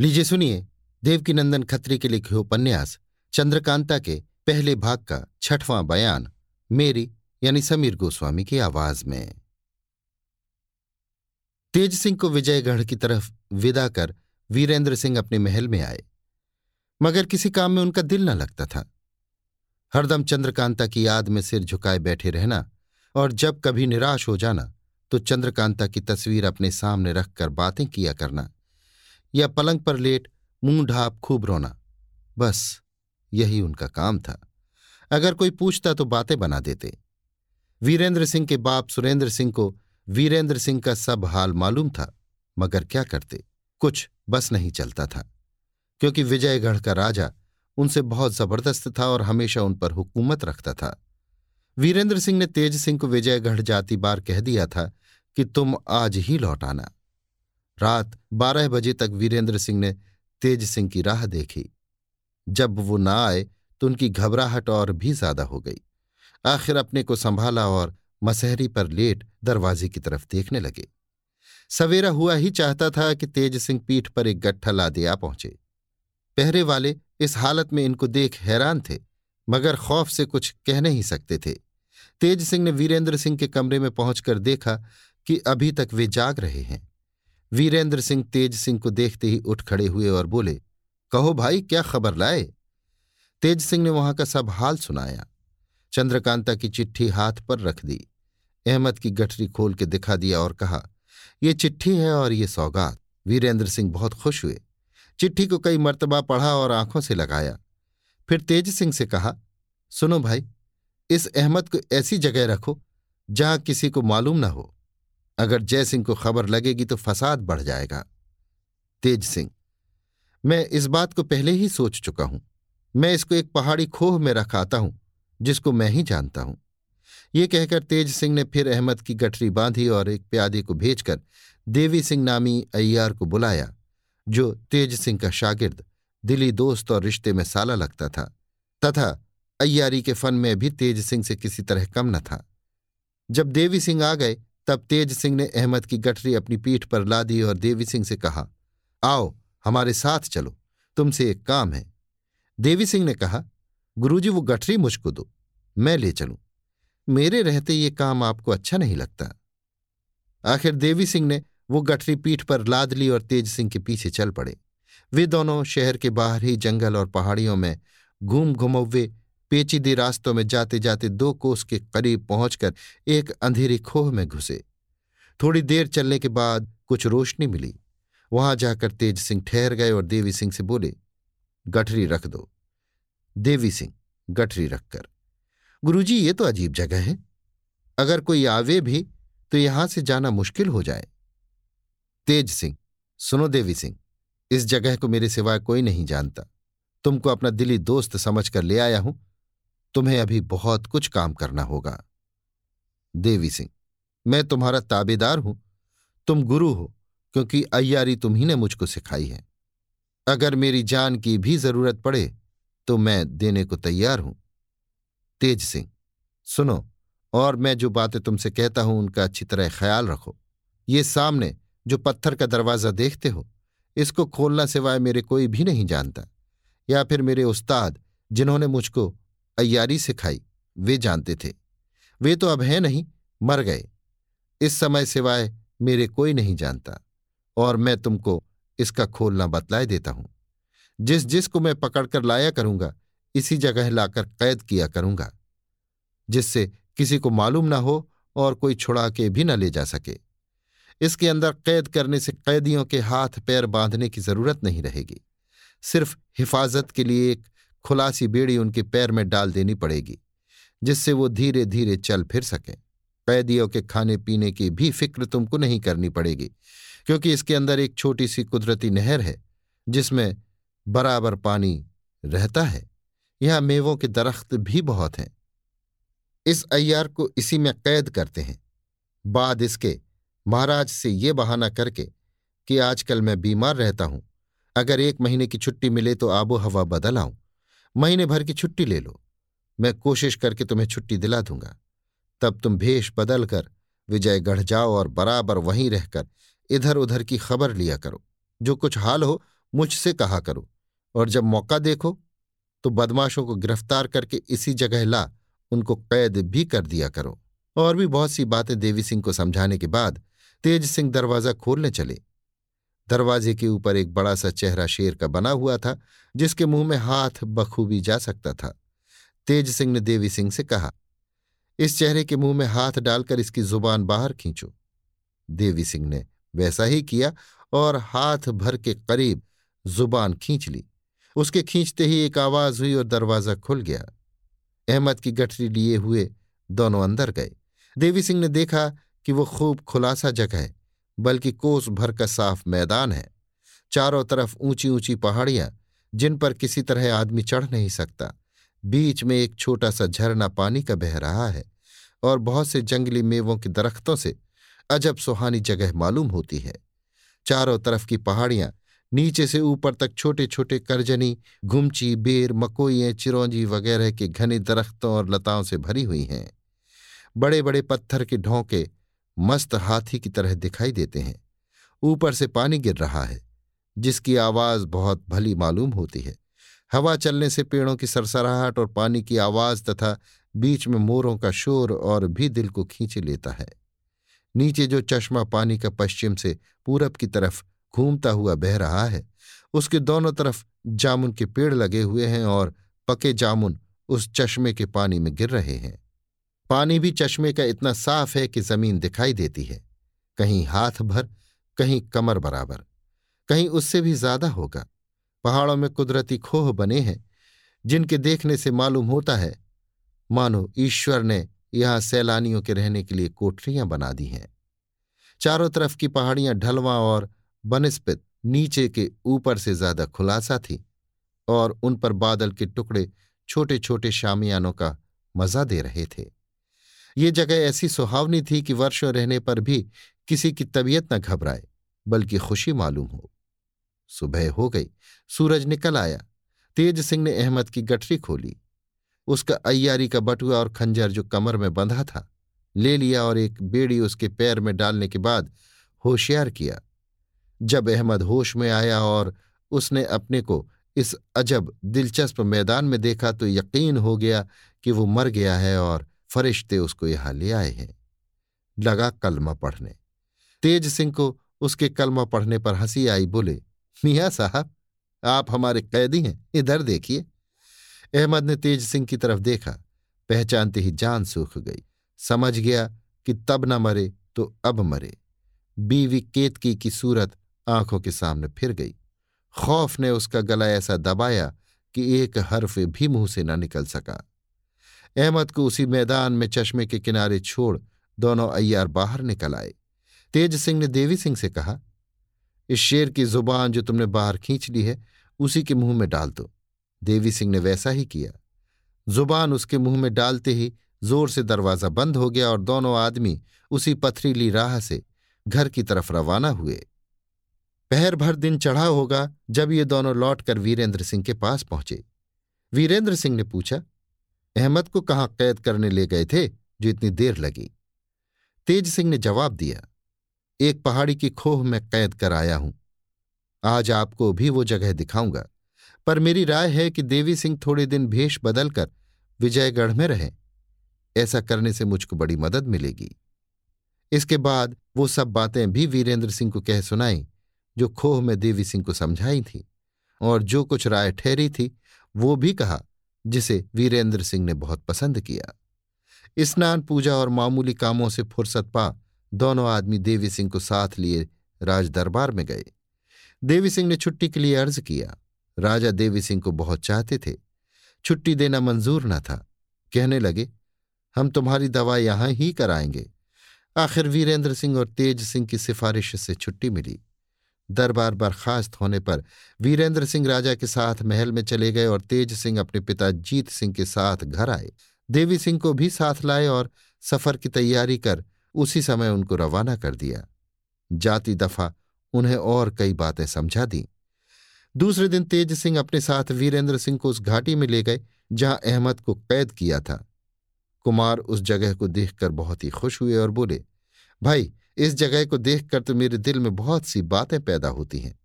लीजिए सुनिए, देवकीनंदन खत्री के लिखे उपन्यास, चंद्रकांता के पहले भाग का छठवां बयान, मेरी यानी समीर गोस्वामी की आवाज़ में। तेज सिंह को विजयगढ़ की तरफ़ विदा कर वीरेंद्र सिंह अपने महल में आए। मगर किसी काम में उनका दिल न लगता था। हरदम चंद्रकांता की याद में सिर झुकाए बैठे रहना और जब कभी निराश हो जाना तो चंद्रकांता की तस्वीर अपने सामने रखकर बातें किया करना। या पलंग पर लेट मुँह ढाप खूब रोना। बस, यही उनका काम था। अगर कोई पूछता तो बातें बना देते। वीरेंद्र सिंह के बाप सुरेंद्र सिंह को वीरेंद्र सिंह का सब हाल मालूम था, मगर क्या करते? कुछ बस नहीं चलता था। क्योंकि विजयगढ़ का राजा उनसे बहुत ज़बरदस्त था और हमेशा उन पर हुकूमत रखता था। वीरेंद्र सिंह ने तेज सिंह को विजयगढ़ जाती बार कह दिया था कि तुम आज ही लौट आना। रात बारह बजे तक वीरेंद्र सिंह ने तेज सिंह की राह देखी। जब वो ना आए तो उनकी घबराहट और भी ज़्यादा हो गई। आखिर अपने को संभाला और मसहरी पर लेट दरवाजे की तरफ़ देखने लगे। सवेरा हुआ ही चाहता था कि तेज सिंह पीठ पर एक गट्ठा लादे आ पहुँचे। पहरे वाले इस हालत में इनको देख हैरान थे, मगर खौफ से कुछ कह नहीं सकते थे। तेज सिंह ने वीरेंद्र सिंह के कमरे में पहुंचकर देखा कि अभी तक वे जाग रहे हैं। वीरेंद्र सिंह तेज सिंह को देखते ही उठ खड़े हुए और बोले, कहो भाई, क्या खबर लाए? तेज सिंह ने वहाँ का सब हाल सुनाया। चंद्रकांता की चिट्ठी हाथ पर रख दी। अहमद की गठरी खोल के दिखा दिया और कहा, ये चिट्ठी है और ये सौगात। वीरेंद्र सिंह बहुत खुश हुए। चिट्ठी को कई मर्तबा पढ़ा और आँखों से लगाया। फिर तेज सिंह से कहा, सुनो भाई, इस अहमद को ऐसी जगह रखो जहाँ किसी को मालूम ना हो। अगर जयसिंह को खबर लगेगी तो फसाद बढ़ जाएगा। तेज सिंह, मैं इस बात को पहले ही सोच चुका हूँ। मैं इसको एक पहाड़ी खोह में रखाता हूँ, जिसको मैं ही जानता हूँ। ये कहकर तेज सिंह ने फिर अहमद की गठरी बांधी और एक प्यादे को भेजकर देवी सिंह नामी अय्यार को बुलाया, जो तेज सिंह का शागिर्द, दिली दोस्त और रिश्ते में साला लगता था। तथा अय्यारी के फन में भी तेज सिंह से किसी तरह कम न था। जब देवी सिंह आ गए तब तेज सिंह ने अहमद की गठरी अपनी पीठ पर ला दी और देवी सिंह से कहा, आओ, हमारे साथ चलो, तुमसे एक काम है। देवी सिंह ने कहा, गुरुजी, वो गठरी मुझको दो, मैं ले चलूँ। मेरे रहते ये काम आपको अच्छा नहीं लगता। आखिर देवी सिंह ने वो गठरी पीठ पर लाद ली और तेज सिंह के पीछे चल पड़े। वे दोनों शहर के बाहर ही जंगल और पहाड़ियों में घूम घुमव्वे पेचीदे रास्तों में जाते जाते दो कोस के करीब पहुंचकर एक अंधेरी खोह में घुसे। थोड़ी देर चलने के बाद कुछ रोशनी मिली। वहाँ जाकर तेज सिंह ठहर गए और देवी सिंह से बोले, गठरी रख दो। देवी सिंह गठरी रखकर, गुरुजी, ये तो अजीब जगह है। अगर कोई आवे भी तो यहाँ से जाना मुश्किल हो जाए। तेज सिंह, सुनो देवी सिंह, इस जगह को मेरे सिवाय कोई नहीं जानता। तुमको अपना दिली दोस्त समझकर ले आया हूँ। तुम्हें अभी बहुत कुछ काम करना होगा। देवी सिंह, मैं तुम्हारा ताबेदार हूँ। तुम गुरु हो, क्योंकि अय्यारी तुम्ही ने मुझको सिखाई है। अगर मेरी जान की भी ज़रूरत पड़े तो मैं देने को तैयार हूँ। तेज सिंह, सुनो, और मैं जो बातें तुमसे कहता हूँ, उनका अच्छी तरह ख्याल रखो। ये सामने, जो पत्थर का दरवाज़ा देखते हो, इसको खोलना सिवाय मेरे कोई भी नहीं जानता, या फिर मेरे उस्ताद, जिन्होंने मुझको अय्यारी सिखाई। वे जानते थे। वे तो अब हैं नहीं, मर गए। इस समय सिवाय मेरे कोई नहीं जानता, और मैं तुमको इसका खोलना बतलाए देता हूँ। जिस जिसको मैं पकड़कर लाया करूँगा, इसी जगह लाकर कैद किया करूँगा, जिससे किसी को मालूम ना हो और कोई छुड़ा के भी न ले जा सके। इसके अंदर कैद करने से कैदियों के हाथ पैर बांधने की ज़रूरत नहीं रहेगी। सिर्फ़ हिफाजत के लिए एक खुलासी बेड़ी उनके पैर में डाल देनी पड़ेगी, जिससे वो धीरे धीरे चल फिर सकें। कैदियों के खाने पीने की भी फ़िक्र तुमको नहीं करनी पड़ेगी, क्योंकि इसके अंदर एक छोटी सी कुदरती नहर है, जिसमें बराबर पानी रहता है। यहाँ मेवों के दरख्त भी बहुत हैं। इस अय्यार को इसी में कैद करते हैं। बाद इसके महाराज से ये बहाना करके कि आजकल मैं बीमार रहता हूँ, अगर एक महीने की छुट्टी मिले तो आबो हवा बदल आऊँ। महीने भर की छुट्टी ले लो। मैं कोशिश करके तुम्हें छुट्टी दिला दूँगा। तब तुम भेष बदल कर विजयगढ़ जाओ और बराबर वहीं रहकर इधर उधर की खबर लिया करो। जो कुछ हाल हो, मुझसे कहा करो। और जब मौका देखो तो बदमाशों को गिरफ़्तार करके इसी जगह ला, उनको कैद भी कर दिया करो। और भी बहुत सी बातें देवी सिंह को समझाने के बाद तेज सिंह दरवाज़ा खोलने चले। दरवाजे के ऊपर एक बड़ा सा चेहरा शेर का बना हुआ था, जिसके मुँह में हाथ बखूबी जा सकता था। तेज सिंह ने देवी सिंह से कहा, इस चेहरे के मुँह में हाथ डालकर इसकी ज़ुबान बाहर खींचो। देवी सिंह ने वैसा ही किया और हाथ भर के करीब ज़ुबान खींच ली। उसके खींचते ही एक आवाज़ हुई और दरवाज़ा खुल गया। अहमद की गठरी लिए हुए दोनों अंदर गए। देवी सिंह ने देखा कि वो खूब खुलासा जगह है। बल्कि कोस भर का साफ़ मैदान है। चारों तरफ़ ऊँची ऊँची पहाड़ियाँ, जिन पर किसी तरह आदमी चढ़ नहीं सकता। बीच में एक छोटा सा झरना पानी का बह रहा है और बहुत से जंगली मेवों के दरख्तों से अजब सुहानी जगह मालूम होती है। चारों तरफ़ की पहाड़ियाँ, नीचे से ऊपर तक छोटे छोटे करजनी, घुमची, बेर, मकोइयाँ, चिरौंजी वगैरह के घने दरख्तों और लताओं से भरी हुई हैं। बड़े बड़े पत्थर के ढोंके मस्त हाथी की तरह दिखाई देते हैं। ऊपर से पानी गिर रहा है, जिसकी आवाज़ बहुत भली मालूम होती है। हवा चलने से पेड़ों की सरसराहट और पानी की आवाज़ तथा बीच में मोरों का शोर और भी दिल को खींचे लेता है। नीचे जो चश्मा पानी का पश्चिम से पूरब की तरफ़ घूमता हुआ बह रहा है, उसके दोनों तरफ़ जामुन के पेड़ लगे हुए हैं और पके जामुन उस चश्मे के पानी में गिर रहे हैं। पानी भी चश्मे का इतना साफ़ है कि ज़मीन दिखाई देती है। कहीं हाथ भर, कहीं कमर बराबर। कहीं उससे भी ज़्यादा होगा। पहाड़ों में कुदरती खोह बने हैं, जिनके देखने से मालूम होता है, मानो ईश्वर ने यहाँ सैलानियों के रहने के लिए कोठरियाँ बना दी हैं। चारों तरफ़ की पहाड़ियाँ ढलवा और बनस्पित नीचे के ऊपर से ज़्यादा खुलासा थी, और उन पर बादल के टुकड़े छोटे छोटे शामियानों का मज़ा दे रहे थे। ये जगह ऐसी सुहावनी थी कि वर्षों रहने पर भी किसी की तबीयत न घबराए, बल्कि खुशी मालूम हो। सुबह हो गई, सूरज निकल आया। तेज सिंह ने अहमद की गठरी खोली। उसका अय्यारी का बटुआ और खंजर जो कमर में बंधा था, ले लिया और एक बेड़ी उसके पैर में डालने के बाद होशियार किया। जब अहमद होश में आया और उसने अपने को इस अजब, दिलचस्प मैदान में देखा तो यकीन हो गया कि वो मर गया है और फरिश्ते उसको यहाँ ले आए हैं। लगा कलमा पढ़ने। तेज सिंह को उसके कलमा पढ़ने पर हँसी आई, बोले, मियाँ साहब, आप हमारे कैदी हैं, इधर देखिए। अहमद ने तेज सिंह की तरफ़ देखा, पहचानते ही जान सूख गई। समझ गया कि तब न मरे तो अब मरे। बीवी केतकी की सूरत आँखों के सामने फिर गई। खौफ ने उसका गला ऐसा दबाया कि एक हर्फ भी मुँह से न निकल सका। अहमद को उसी मैदान में चश्मे के किनारे छोड़ दोनों अय्यार बाहर निकल आए। तेज सिंह ने देवी सिंह से कहा, इस शेर की ज़ुबान जो तुमने बाहर खींच ली है, उसी के मुँह में डाल दो। देवी सिंह ने वैसा ही किया। ज़ुबान उसके मुँह में डालते ही ज़ोर से दरवाज़ा बंद हो गया और दोनों आदमी उसी पथरीली राह से घर की तरफ़ रवाना हुए। पहर भर दिन चढ़ा होगा जब ये दोनों लौटकर वीरेंद्र सिंह के पास पहुँचे। वीरेंद्र सिंह ने पूछा अहमद को कहाँ कैद करने ले गए थे जो इतनी देर लगी। तेज सिंह ने जवाब दिया, एक पहाड़ी की खोह में कैद कर आया हूँ। आज आपको भी वो जगह दिखाऊँगा। पर मेरी राय है कि देवी सिंह थोड़े दिन भेष बदलकर विजयगढ़ में रहें। ऐसा करने से मुझको बड़ी मदद मिलेगी। इसके बाद वो सब बातें भी वीरेंद्र सिंह को कह सुनाई, जो खोह में देवी सिंह को समझाई थी। और जो कुछ राय ठहरी थी, वो भी कहा जिसे वीरेंद्र सिंह ने बहुत पसंद किया। स्नान, पूजा और मामूली कामों से फुर्सत पा दोनों आदमी देवी सिंह को साथ लिए राजदरबार में गए। देवी सिंह ने छुट्टी के लिए अर्ज़ किया। राजा देवी सिंह को बहुत चाहते थे। छुट्टी देना मंजूर न था। कहने लगे, हम तुम्हारी दवा यहाँ ही कराएँगे। आखिर वीरेंद्र सिंह और तेज सिंह की सिफारिश से छुट्टी मिली। दरबार बर्खास्त होने पर वीरेंद्र सिंह राजा के साथ महल में चले गए और तेज सिंह अपने पिता जीत सिंह के साथ घर आए। देवी सिंह को भी साथ लाए और सफ़र की तैयारी कर उसी समय उनको रवाना कर दिया। जाती दफ़ा उन्हें और कई बातें समझा दी। दूसरे दिन तेज सिंह अपने साथ वीरेंद्र सिंह को उस घाटी में ले गए, जहाँ अहमद को कैद किया था। कुमार उस जगह को देखकर बहुत ही खुश हुए और बोले, भाई इस जगह को देखकर तो मेरे दिल में बहुत सी बातें पैदा होती हैं।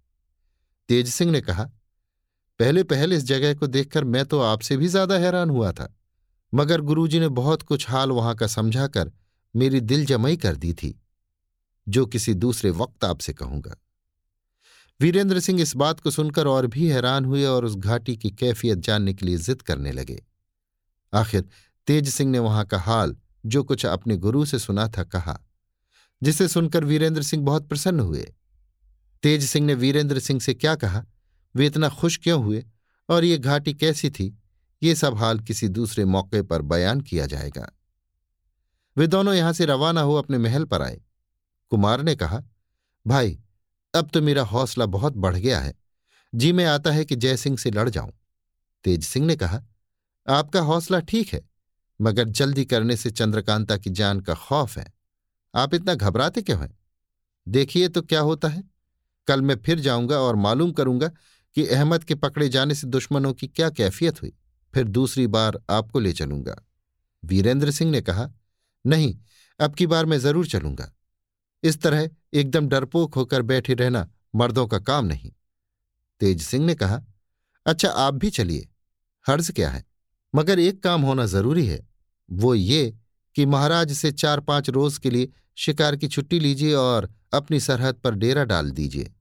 तेज सिंह ने कहा, पहले पहले इस जगह को देखकर मैं तो आपसे भी ज़्यादा हैरान हुआ था, मगर गुरुजी ने बहुत कुछ हाल वहाँ का समझाकर मेरी दिल जमई कर दी थी, जो किसी दूसरे वक्त आपसे कहूँगा। वीरेंद्र सिंह इस बात को सुनकर और भी हैरान हुए और उस घाटी की कैफियत जानने के लिए जिद करने लगे। आखिर तेज सिंह ने वहाँ का हाल, जो कुछ अपने गुरु से सुना था, कहा जिसे सुनकर वीरेंद्र सिंह बहुत प्रसन्न हुए। तेज सिंह ने वीरेंद्र सिंह से क्या कहा? वे इतना खुश क्यों हुए? और ये घाटी कैसी थी? ये सब हाल किसी दूसरे मौके पर बयान किया जाएगा। वे दोनों यहाँ से रवाना हो अपने महल पर आए। कुमार ने कहा, भाई, अब तो मेरा हौसला बहुत बढ़ गया है। जी में आता है कि जयसिंह से लड़ जाऊँ। तेज सिंह ने कहा, आपका हौसला ठीक है, मगर जल्दी करने से चंद्रकांता की जान का खौफ है। आप इतना घबराते क्यों हैं? देखिए तो क्या होता है। कल मैं फिर जाऊँगा और मालूम करूँगा कि अहमद के पकड़े जाने से दुश्मनों की क्या कैफियत हुई। फिर दूसरी बार आपको ले चलूँगा। वीरेंद्र सिंह ने कहा, नहीं, अब की बार मैं ज़रूर चलूँगा। इस तरह एकदम डरपोक होकर बैठे रहना मर्दों का काम नहीं। तेज सिंह ने कहा अच्छा आप भी चलिए। हर्ज क्या है? मगर एक काम होना ज़रूरी है। वो ये कि महाराज से चार पाँच रोज के लिए शिकार की छुट्टी लीजिए और अपनी सरहद पर डेरा डाल दीजिए।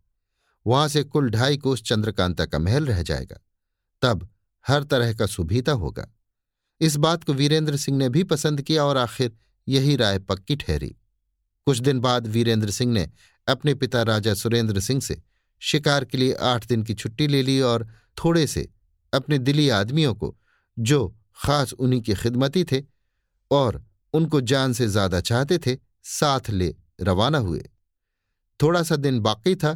वहाँ से कुल ढाई कोस चंद्रकांता का महल रह जाएगा। तब हर तरह का सुभीता होगा। इस बात को वीरेंद्र सिंह ने भी पसंद किया और आखिर यही राय पक्की ठहरी। कुछ दिन बाद वीरेंद्र सिंह ने अपने पिता राजा सुरेंद्र सिंह से शिकार के लिए आठ दिन की छुट्टी ले ली और थोड़े से अपने दिली आदमियों को, जो खास उन्हीं के खिदमती थे और उनको जान से ज़्यादा चाहते थे, साथ ले रवाना हुए। थोड़ा सा दिन बाकी था,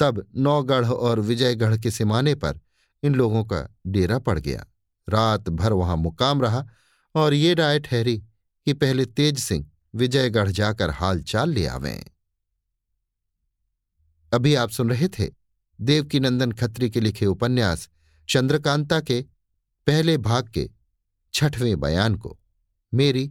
तब नौगढ़ और विजयगढ़ के सिमाने पर इन लोगों का डेरा पड़ गया। रात भर वहाँ मुकाम रहा और ये राय ठहरी कि पहले तेज सिंह विजयगढ़ जाकर हाल चाल ले आवें। अभी आप सुन रहे थे देवकीनंदन खत्री के लिखे उपन्यास चंद्रकांता के पहले भाग के छठवें बयान को। मेरी